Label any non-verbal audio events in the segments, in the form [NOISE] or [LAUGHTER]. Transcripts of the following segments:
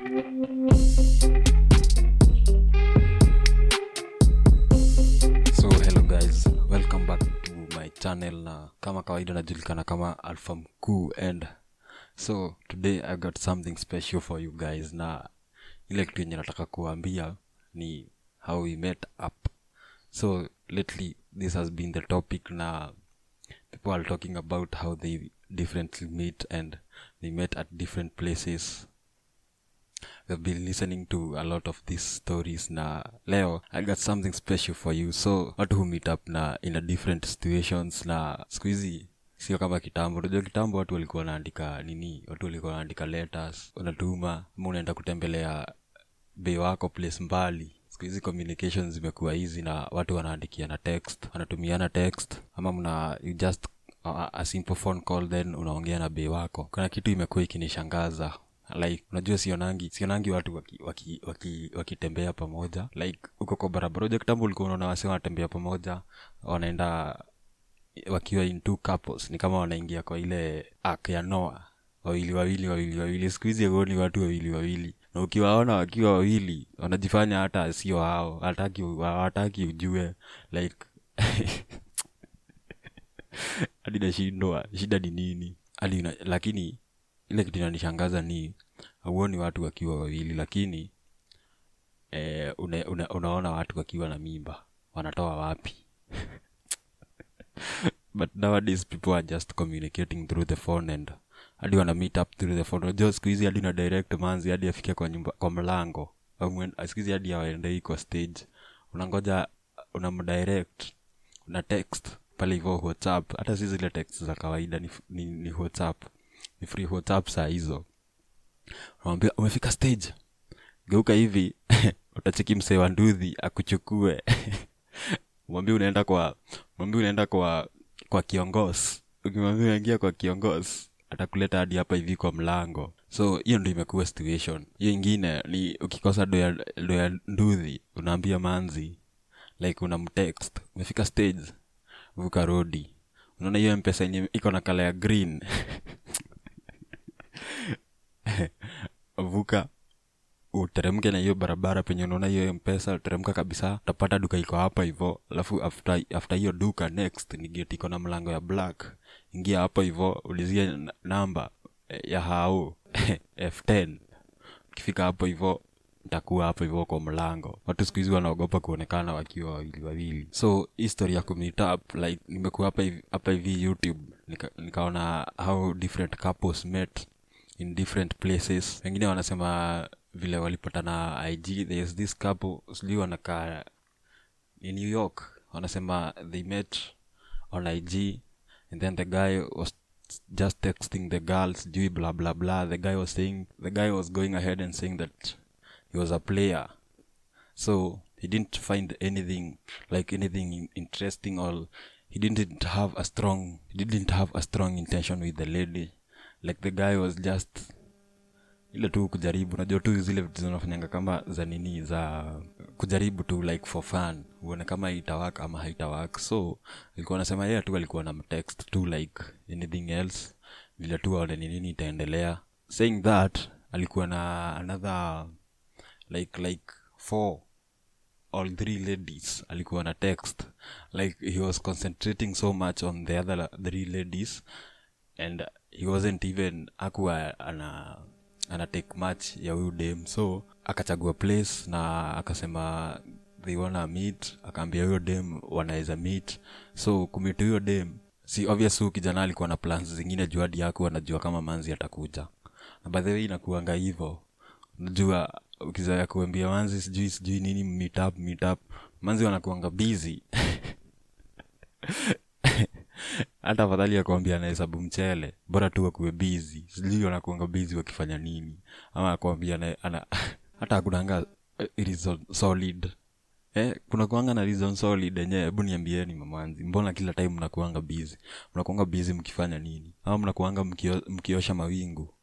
so hello guys. Welcome back to my channel na kama kawaida najulikana kama alpha mkuu and so today i got something special for you guys na ile kitu yenye nataka kuambia ni how we met up. So lately this has been the topic na people are talking about how they differently meet and they met at different places We've been listening to a lot of these stories na leo I got something special for you. So watu hu meet up na in a different situations na siku hizi sio kama kitambo. Unajua kitambo watu walikuwa wanaandika nini? Watu walikuwa wanaandika letters unatuma ama unaenda kutembelea bei wako place mbali. Siku hizi communication zimekuwa hizi na watu wanaandikiana text wanatumiana text ama mna you just a, a simple phone call then unaongea na bei wako. Kuna kitu imekuwa ikinishangaza like unajua sionangi sionangi watu wakitembea waki, waki, waki pamoja. Like uko kwa barabara uja kitambo ulikuwa unaona wase wanatembea pamoja wanaenda wakiwa in two couples ni kama wanaingia kwa ile ak ya noa wawili wawili wawili wawili. Siku hizi ni watu wawili wawili. Na ukiwaona wakiwa wawili wanajifanya hata sio hao hataki hawataki ujue like [LAUGHS] hadi nashindwa shida ni nini? Hadi lakini ile kitu inanishangaza ni hauoni watu wakiwa wawili lakini eh, una, una, unaona watu wakiwa na mimba wanatoa wapi? [LAUGHS] But nowadays people are just communicating through the phone and hadi wana meet up through the phone. Unajua siku hizi hadi na direct manzi hadi afike kwa nyumba kwa mlango. Siku hizi hadi awaendei kwa stage. Unangoja unamdirect una text pale hivyo whatsapp. Hata si zile text za kawaida ni, ni, ni whatsapp ni free saa hizo. Unamwambia umefika stage? Geuka hivi [LAUGHS] utacheki msee wa nduthi akuchukue. [LAUGHS] Mwambie unaenda kwa mwambie unaenda kwa kwa kiongozi ukimwambia unaingia kwa kiongozi atakuleta hadi hapa hivi kwa mlango. So hiyo ndo imekuwa situation. Hiyo ingine ni ukikosa doya, doya nduthi unaambia manzi like unamtext umefika stage? Vuka rodi. Unaona hiyo mpesa yenye iko na kala ya green [LAUGHS] vuka uteremke na hiyo barabara penye unaona hiyo mpesa uteremka kabisa utapata duka iko hapa hivo. Alafu after after hiyo duka next ni gate iko na mlango ya black. Ingia hapo hivo ulizie namba eh, ya hao [LAUGHS] f10 ukifika hapo hivo ntakuwa hapo hivo kwa mlango. Watu siku hizi wanaogopa kuonekana wakiwa wawili wawili. So history ya kumeet like nimekuwa hapa hapa hivi youtube nika, how different couples met in different places. Wengine wanasema vile walipatana ig there's this couple sijui wanakaa in new york wanasema they met on ig and then the guy was just texting the girl sijui bla bla bla. the guy was saying the guy was going ahead and saying that he was a player so he didn't find anything like anything interesting or he didn't have a strong he didn't have a strong intention with the lady like the guy was just ile tu kujaribu najua tu zile zinafanyanga kama za nini za kujaribu tu like for fun. Uone kama itawak ama haitawak. So alikuwa anasema yeye tu alikuwa na text tu like anything else. Vile tu aone ni nini itaendelea. Saying that alikuwa na another like like four all three ladies alikuwa na text. Like he was concentrating so much on the other three ladies. And he wasn't even akuwa ana ana take much ya huyu dem so akachagua place na akasema they wanna meet. Akaambia huyo dem wanaweza meet. So kumit huyo dem si obvious huu kijana alikuwa na plans zingine juadi yako anajua kama manzi atakuja. Na by the way inakuanga hivo najua ukizoea kuambia manzi sijui sijui nini meet up meet up. Manzi wanakuanga busy [LAUGHS] hata afadhali ya kuambia anahesabu mchele bora tu akuwe bizi sijui wanakuanga bizi wakifanya nini. Ama akuambia ana, ana, [LAUGHS] hata akunanga reason solid. Eh, kuna kuanga na reason solid enyewe hebu niambieni mamanzi mbona kila time mnakuanga bizi mnakuanga bizi mkifanya nini? Ama mnakuanga mkio, mkiosha mawingu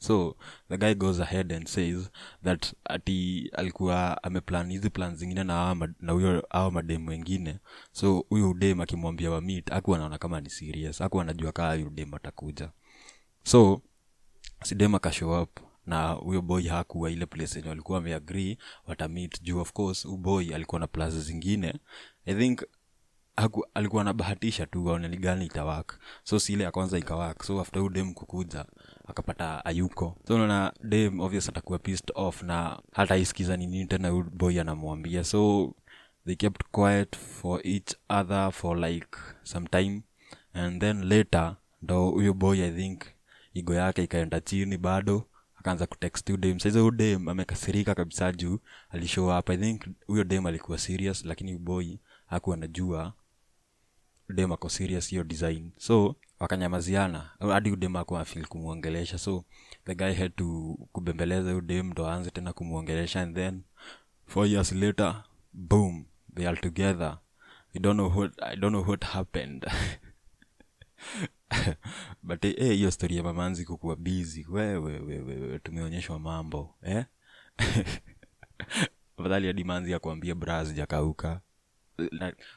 so the guy goes ahead and says that ati alikuwa ameplan hizi plan zingine na huyo awa mademu wengine. So huyo udem akimwambia wamit aku anaona kama ni serious aku anajua kaa huyo dem atakuja. So sidem akashow up na huyo boy hakuwa ile place yenye walikuwa wameagree watamit juu of course huyu boy alikuwa na plus zingine. I think haku, alikuwa anabahatisha tu aone ni gani itawak so si ya kwanza ikawak so after dem kukuja akapata ayuko. So unaona dem obvious atakuwa pissed off na hata isikiza ni nini tena boy anamwambia. So they kept quiet for each other for like some time. And then later ndo huyo boy i think igo yake ikaenda chini bado. Akaanza kutext huyu dem saizi huyu dem amekasirika kabisa juu. Alishow up. I think huyo dem alikuwa serious lakini boy hakuwa anajua dem ako serious hiyo design. So wakanyamaziana. Hadi udem akuwa fil kumwongelesha. So the guy had to kubembeleza udem ndo aanze tena kumwongelesha and then four years later boom they are together. We don't know what, i don't know what happened. [LAUGHS] But hiyo hey, story ya mamanzi kukuwa busy. Wewe wewe tumeonyeshwa mambo eh? [LAUGHS] afadhali hadi manzi ya kuambia bra zijakauka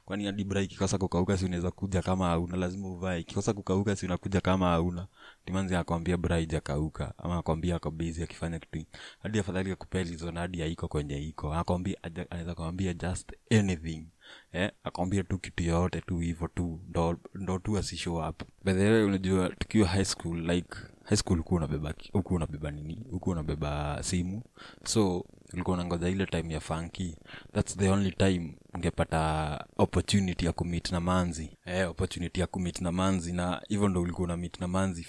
kwani hadi bra ikikosa kukauka si unaweza kuja kama hauna lazima uvae. Ikikosa kukauka si unakuja kama hauna timanzi akwambia bra ijakauka ama akwambia ako busy akifanya kitu. Hadi afadhali akupea na hadi haiko kwenye iko. Akwambia anaweza kwambia just anything. Eh akwambia tu kitu yoyote tu hivyo tu. Ndo, tu asishow up. By unajua tukiwa high school like high school huku unabeba huku unabeba nini? Huku unabeba simu. So ulikuwa unangoja ile time ya funky. Thats the only time ungepata opportunity ya kumit na manzi eh, opportunity ya kumit na manzi na hivyo ndo ulikuwa una na manzi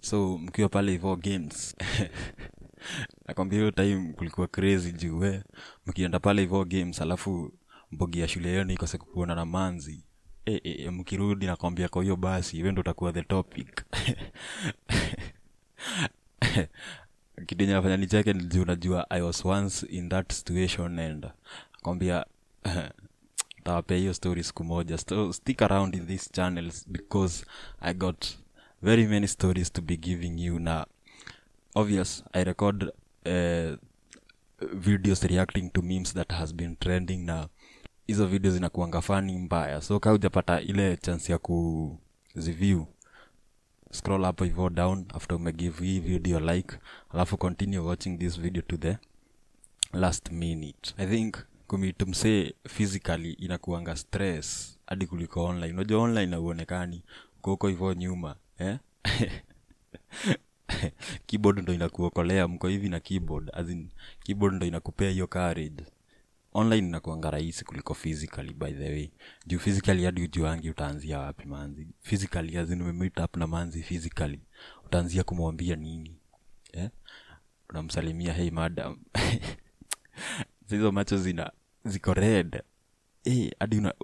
so mkiwa pale hivyo games [LAUGHS] nakwambia hiyo time kulikuwa crazy juu mkienda pale hivyo games alafu mbogi ya shule yenu ikose kukuona na manzi. E, e, mkirudi nakwambia kwa hiyo basi we ndo utakuwa the topic. [LAUGHS] Kitu yenye nafanya nicheke ni juu unajua i was once in that situation and nakwambia [LAUGHS] tawapea hiyo story siku moja. So stick around in these channels because i got very many stories to be giving you na obvious i record uh, videos reacting to memes that has been trending na hizo video zinakuanga fani mbaya. So ka ujapata ile chance ya kuziview scroll up hivyo down after umegive hii video like alafu continue watching this video to the last minute. I think kumit physically inakuanga stress hadi kuliko online. Unajua online auonekani uko huko nyuma eh? [LAUGHS] keyboard ndo inakuokolea mko hivi na keyboard as in, keyboard ndo inakupea hiyo courage online inakuanga rahisi kuliko physically by the way. Juu physically hadi ujuangi utaanzia wapi manzi. Physically azin in umemeet up na manzi physically. Utaanzia kumwambia nini? Eh? unamsalimia hey madam. [LAUGHS] Hizo macho zina ziko red eh, hadi una,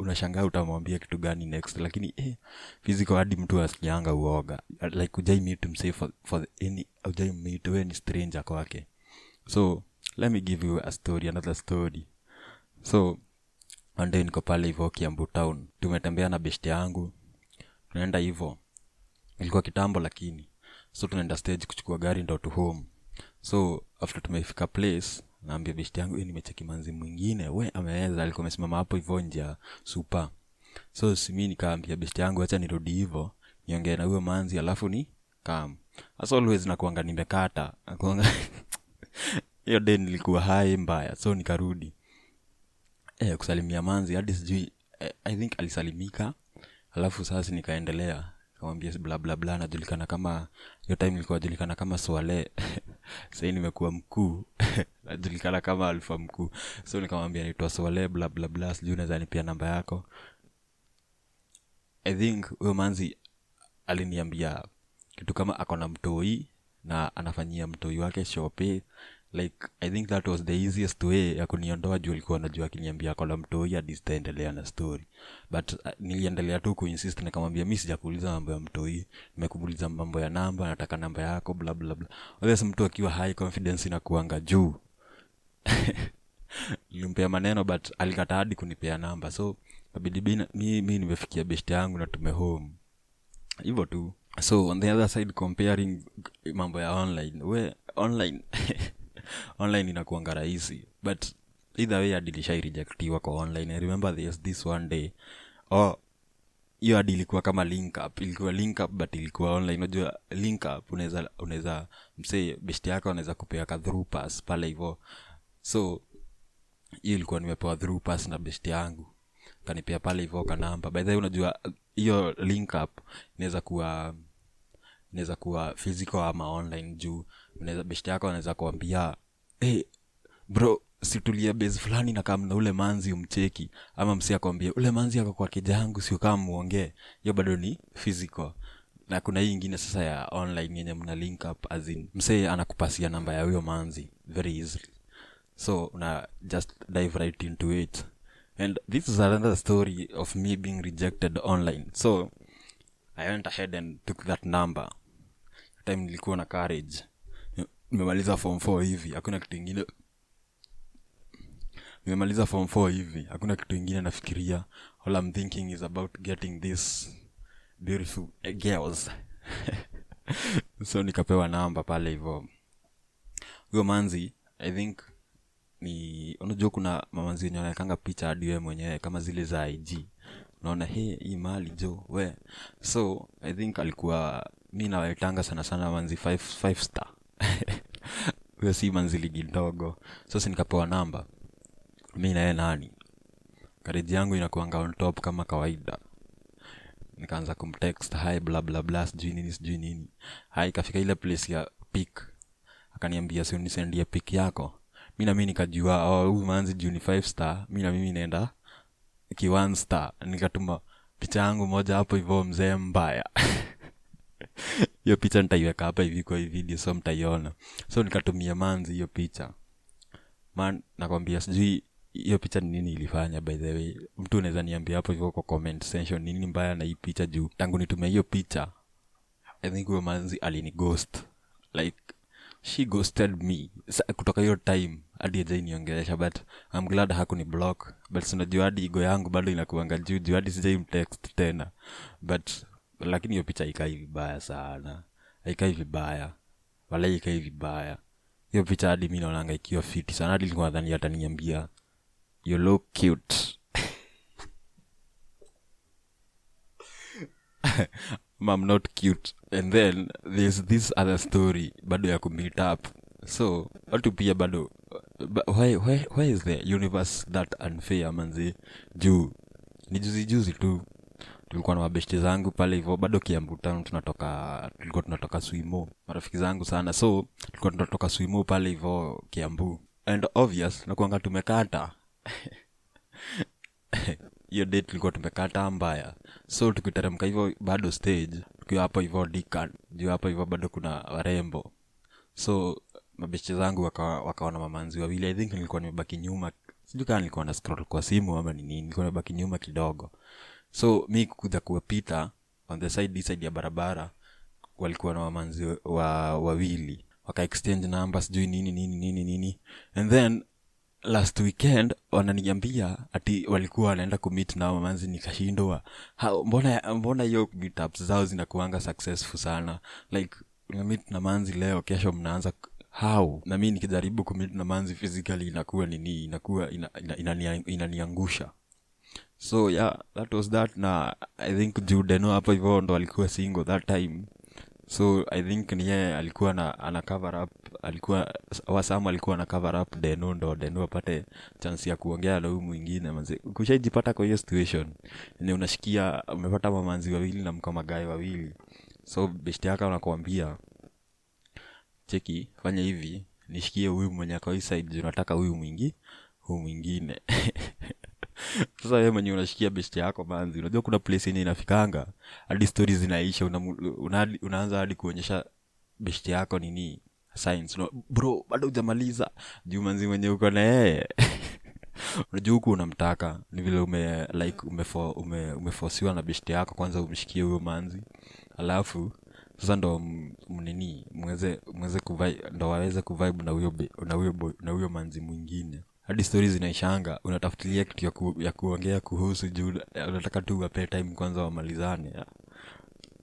utamwambia kitu gani next lakini eh, physical hadi mtu asikianga uoga. Like ujai meet msee for, for any ujai meet we ni stranger kwake. So let me give you a story another story. So one niko pale hivo kiambu town. Tumetembea na beshte yangu. Tunaenda hivo. Ilikuwa kitambo lakini. So tunaenda stage kuchukua gari ndo to home. So after tumefika place naambia beshte yangu "Eh, nimecheki manzi mwingine. We ameweza alikuwa amesimama hapo hivyo nje supa. So simi nikaambia beshte yangu acha nirudi hivo niongee na huyo manzi alafu ni kam as always nakuanga nimekata. Nakuanga [LAUGHS] hiyo day nilikuwa hai mbaya. So nikarudi. Eh, kusalimia manzi hadi sijui eh, i think alisalimika alafu sasa nikaendelea kamwambia bla bla bla najulikana kama hiyo time nilikuwa najulikana kama swale [LAUGHS] sahii nimekuwa mkuu. [LAUGHS] Najulikana kama alfa mkuu. So nikamwambia naitwa swale bla bla bla nipia namba yako. I think huyo manzi aliniambia kitu kama ako na mtoi na anafanyia mtoi wake shope like i think that was the easiest way ya kuniondoa juu alikuwa najua akiniambia kola mtoi hadi sitaendelea na story. But uh, niliendelea tu kuinsist nikamwambia mi sijakuuliza mambo ya mtoi nimekuuliza mambo ya namba nataka namba yako bla bla bla. Obvious mtu akiwa high confidence inakuanga juu. [LAUGHS] Nilimpea maneno but alikataa hadi kunipea namba. So kabidi mi, nimefikia best yangu na home. Hivyo tu. So on the other side comparing mambo ya online. We online [LAUGHS] [LAUGHS] online inakuanga rahisi. But either way adilishai rejectiwa kwa online. I remember there's this one day. Oh hiyo hadi ilikuwa kama link up. Ilikuwa link up but ilikuwa online. Unajua link up unaweza unaweza msee best yako anaweza kupea ka through pass pale hivyo. So hiyo ilikuwa nimepewa through pass na best yangu. Kanipea pale hivyo kanamba. By the way unajua hiyo link up inaweza kuwa inaweza kuwa physical ama online juu best yako anaweza kuambia hey, bro situlia base fulani na kama ule manzi umcheki. Ama msi akwambia ule manzi ako kwa kijangu sio kama muongee. Hiyo bado ni physical. Na kuna hii ingine sasa ya online yenye mna link up as msee anakupasia namba ya huyo manzi very easily. So una just dive right into it. And this is another story of me being rejected online. So i went ahead and took that number time nilikuwa na courage. Nimemaliza form four hivi hakuna kitu ingine. Nimemaliza form four hivi hakuna kitu ingine nafikiria. All i'm thinking is about getting this beautiful girls. [LAUGHS] So nikapewa namba pale hivyo huyo manzi i think ni unajua kuna mamanzi wenye wanawekanga picha hadi mwenyewe kama zile za ig unaona he hii mali jo we. So i think alikuwa mi nawaitanga sana sana manzi five, five star. [LAUGHS] Huyo si manzi ligi ndogo. Sasa nikapewa namba. Mi naye nani? Kareji yangu inakuanga on top kama kawaida. Nikaanza kumtext hi bla bla bla sijui nini sijui nini. Hai ikafika ile place ya pik akaniambia si pik yako? Mi nami nikajua oh, manzi juu ni five star. Mi na naenda ki one star. Nikatuma picha yangu moja hapo hivyo mzee mbaya [LAUGHS] [LAUGHS] hiyo picha nitaiweka hapa hivi kwa hii video so mtaiona. So nikatumia manzi hiyo picha. Man nakwambia sijui hiyo picha ni nini ilifanya by the way. Mtu unaweza niambia hapo hivyo kwa comment section ni nini mbaya na hii picha juu. Tangu nitumia hiyo picha i think huyo manzi alini ghost like she ghosted me. Sa, kutoka hiyo time hadi ajainiongelesha but am glad hakuni block. But sinajua hadi igo yangu bado inakuanga juu juu hadi sijai mtext tena. But lakini hiyo picha ikai vibaya sana. Aikai vibaya. Wala ikai vibaya. Hiyo picha hadi mi naonanga ikiwa fiti sana. Hadi likuwa nadhani ataniambia you look cute. [LAUGHS] I'm not cute. And then there's this other story bado ya kumeet up. So watu pia bado why, why, why is the universe that unfair manzi juu. Ni juzi juzi tu tulikuwa na mabeshte zangu pale hivyo bado kiambu town tunatoka tulikuwa tunatoka swimo marafiki zangu sana. So tulikuwa tunatoka swimo pale hivyo kiambu. And obvious nakuanga tumekata. [LAUGHS] Hiyo date tulikuwa tumekata mbaya. So tukiteremka hivyo bado stage tukiwa hapo hivyo dikan juu hapo hivyo bado kuna warembo. So mabeshte zangu wakawa waka mamanzi wawili i think nilikuwa nimebaki nyuma. Sijui kaa nilikuwa na scroll kwa simu ama ni nini nilikuwa nimebaki nyuma kidogo so mi kukuja kuwapita on the side side ya barabara walikuwa na wamanzi wa wawili. Waka exchange namba sijui nini nini nini nini. And then last weekend wananiambia ati walikuwa wanaenda kumit na mamanzi nikashindwa. Mbona hiyo meetups zao zinakuanga successful sana? Like namit na manzi leo kesho mnaanza how? Na mi nikijaribu kumit na manzi physically inakuwa nini inakuwa ina, ina, inania- inaniangusha so yeah that was that. Na i think juu deno hapo hivyo ndo alikuwa single that time. So i think niye alikuwa na ana cover up alikuwa wasam alikuwa na cover up deno ndo deno apate chansi ya kuongea na huyu mwingine manzi kushaijipata kwa hiyo situation ni unashikia umepata mamanzi wawili na mkamagae wawili. So beshte yake anakuambia cheki fanya hivi nishikie huyu mwenye kwa hii side unataka huyu mwingi huyu mwingine [LAUGHS] [LAUGHS] sasa wewe mwenye unashikia best yako manzi. Unajua kuna place yenye inafikanga hadi stori zinaisha una, una, unaanza hadi kuonyesha best yako nini? Science. No, bro bado hujamaliza. Juu manzi mwenye uko na [LAUGHS] unajua huku unamtaka. Ni vile ume like umefo, ume, umefosiwa na best yako kwanza umshikie huyo manzi. Alafu sasa ndo mnini mweze mweze kuvai ndo waweze kuvibe na huyo manzi mwingine hadi stori zinaishanga unatafutilia kitu ya, ku, ya kuongea kuhusu juu unataka tu wapee time kwanza wamalizane yeah.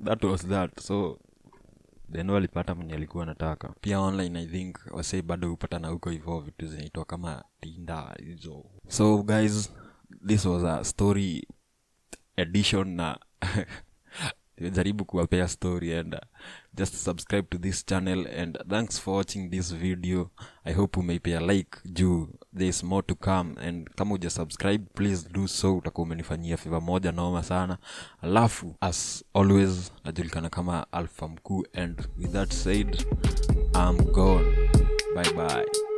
that was that so then walipata mwenye alikuwa anataka pia online i think wasei bado hupatana huko hivo vitu zinaitwa kama tinda hizo so guys this was a story edition na [LAUGHS] jaribu kuwapea story and uh, just subscribe to this channel and thanks for watching this video. I hope umeipea like juu. There is more to come and kama uja subscribe please do so. Utakuwa umenifanyia fiva moja naoma sana. Alafu as always najulikana kama alfa mkuu and with that said i'm gone. Bye bye